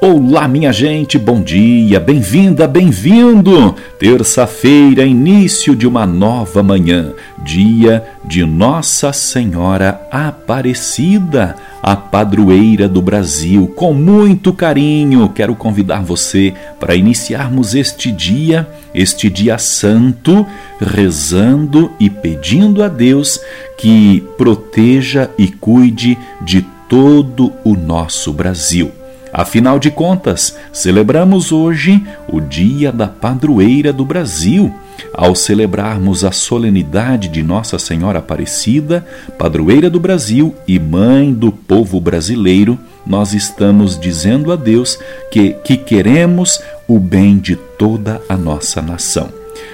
Olá, minha gente, bom dia, bem-vinda, bem-vindo! Terça-feira, início de uma nova manhã, dia de Nossa Senhora Aparecida, a padroeira do Brasil. Com muito carinho, quero convidar você para iniciarmos este dia, este dia santo, rezando e pedindo a Deus que proteja e cuide de todo o nosso Brasil. Afinal de contas, celebramos hoje o Dia da Padroeira do Brasil. Ao celebrarmos a solenidade de Nossa Senhora Aparecida, padroeira do Brasil e mãe do povo brasileiro, nós estamos dizendo a Deus que, que queremos o bem de toda a nossa nação.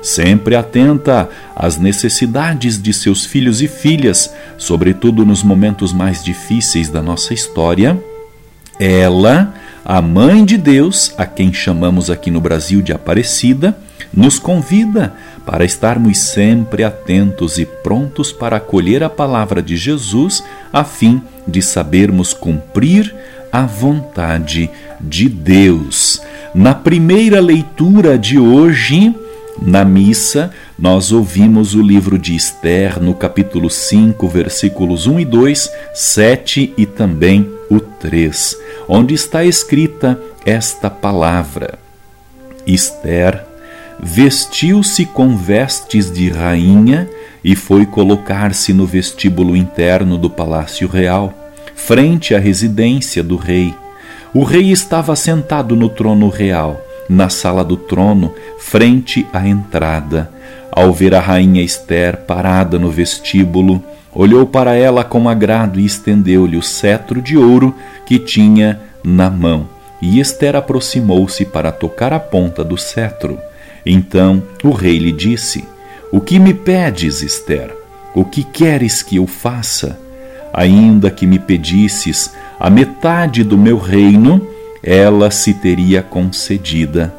Sempre atenta às necessidades de seus filhos e filhas, sobretudo nos momentos mais difíceis da nossa história, ela, a Mãe de Deus, a quem chamamos aqui no Brasil de Aparecida, nos convida para estarmos sempre atentos e prontos para acolher a palavra de Jesus, a fim de sabermos cumprir a vontade de Deus. Na primeira leitura de hoje, na missa, nós ouvimos o livro de Esther no capítulo 5, versículos 1 e 2, 7 e também o 3, onde está escrita esta palavra: Esther vestiu-se com vestes de rainha e foi colocar-se no vestíbulo interno do palácio real, frente à residência do rei. O rei estava sentado no trono real na sala do trono, frente à entrada. Ao ver a rainha Esther parada no vestíbulo, olhou para ela com agrado e estendeu-lhe o cetro de ouro que tinha na mão. E Esther aproximou-se para tocar a ponta do cetro. Então o rei lhe disse: O que me pedes, Esther? O que queres que eu faça? Ainda que me pedisses a metade do meu reino, ela se teria concedida.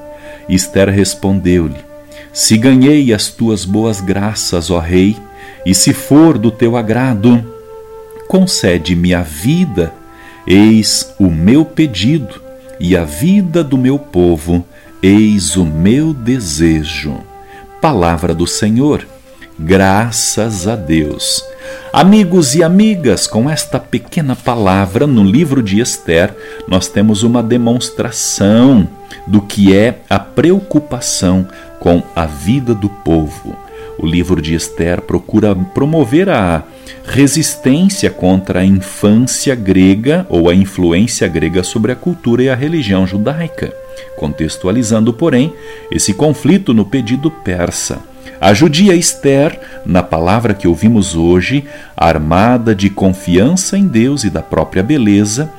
Esther respondeu-lhe: Se ganhei as tuas boas graças, ó Rei, e se for do teu agrado, concede-me a vida, eis o meu pedido, e a vida do meu povo, eis o meu desejo. Palavra do Senhor. Graças a Deus. Amigos e amigas, com esta pequena palavra no livro de Esther, nós temos uma demonstração do que é a preocupação com a vida do povo. O livro de Esther procura promover a resistência contra a infância grega ou a influência grega sobre a cultura e a religião judaica, contextualizando, porém, esse conflito no pedido persa. A judia Esther, na palavra que ouvimos hoje, armada de confiança em Deus e da própria beleza,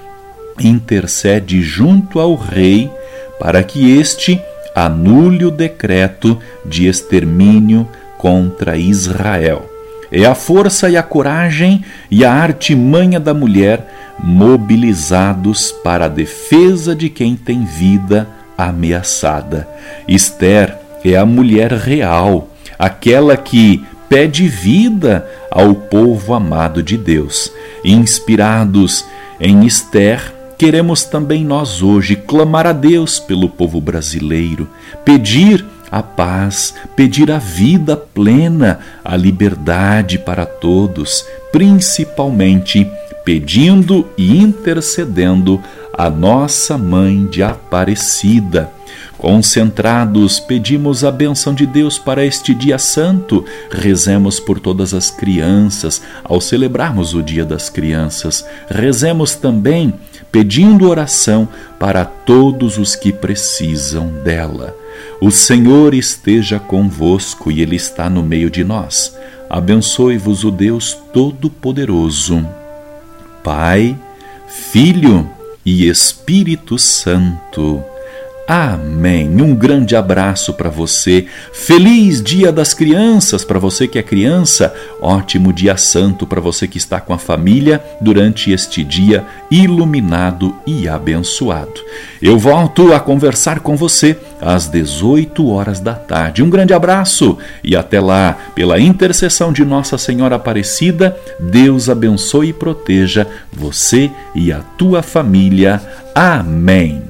intercede junto ao rei para que este anule o decreto de extermínio contra Israel. É a força e a coragem e a artimanha da mulher mobilizados para a defesa de quem tem vida ameaçada. Esther é a mulher real aquela que pede vida ao povo amado de Deus. Inspirados em Esther, queremos também nós hoje clamar a Deus pelo povo brasileiro, pedir a paz, pedir a vida plena, a liberdade para todos, principalmente pedindo e intercedendo a nossa mãe de Aparecida Concentrados, pedimos a benção de Deus para este dia santo. Rezemos por todas as crianças ao celebrarmos o Dia das Crianças. Rezemos também pedindo oração para todos os que precisam dela. O Senhor esteja convosco e Ele está no meio de nós. Abençoe-vos o Deus Todo-Poderoso, Pai, Filho e Espírito Santo. Amém. Um grande abraço para você. Feliz Dia das Crianças para você que é criança. Ótimo dia santo para você que está com a família durante este dia iluminado e abençoado. Eu volto a conversar com você às 18 horas da tarde. Um grande abraço e até lá, pela intercessão de Nossa Senhora Aparecida, Deus abençoe e proteja você e a tua família. Amém.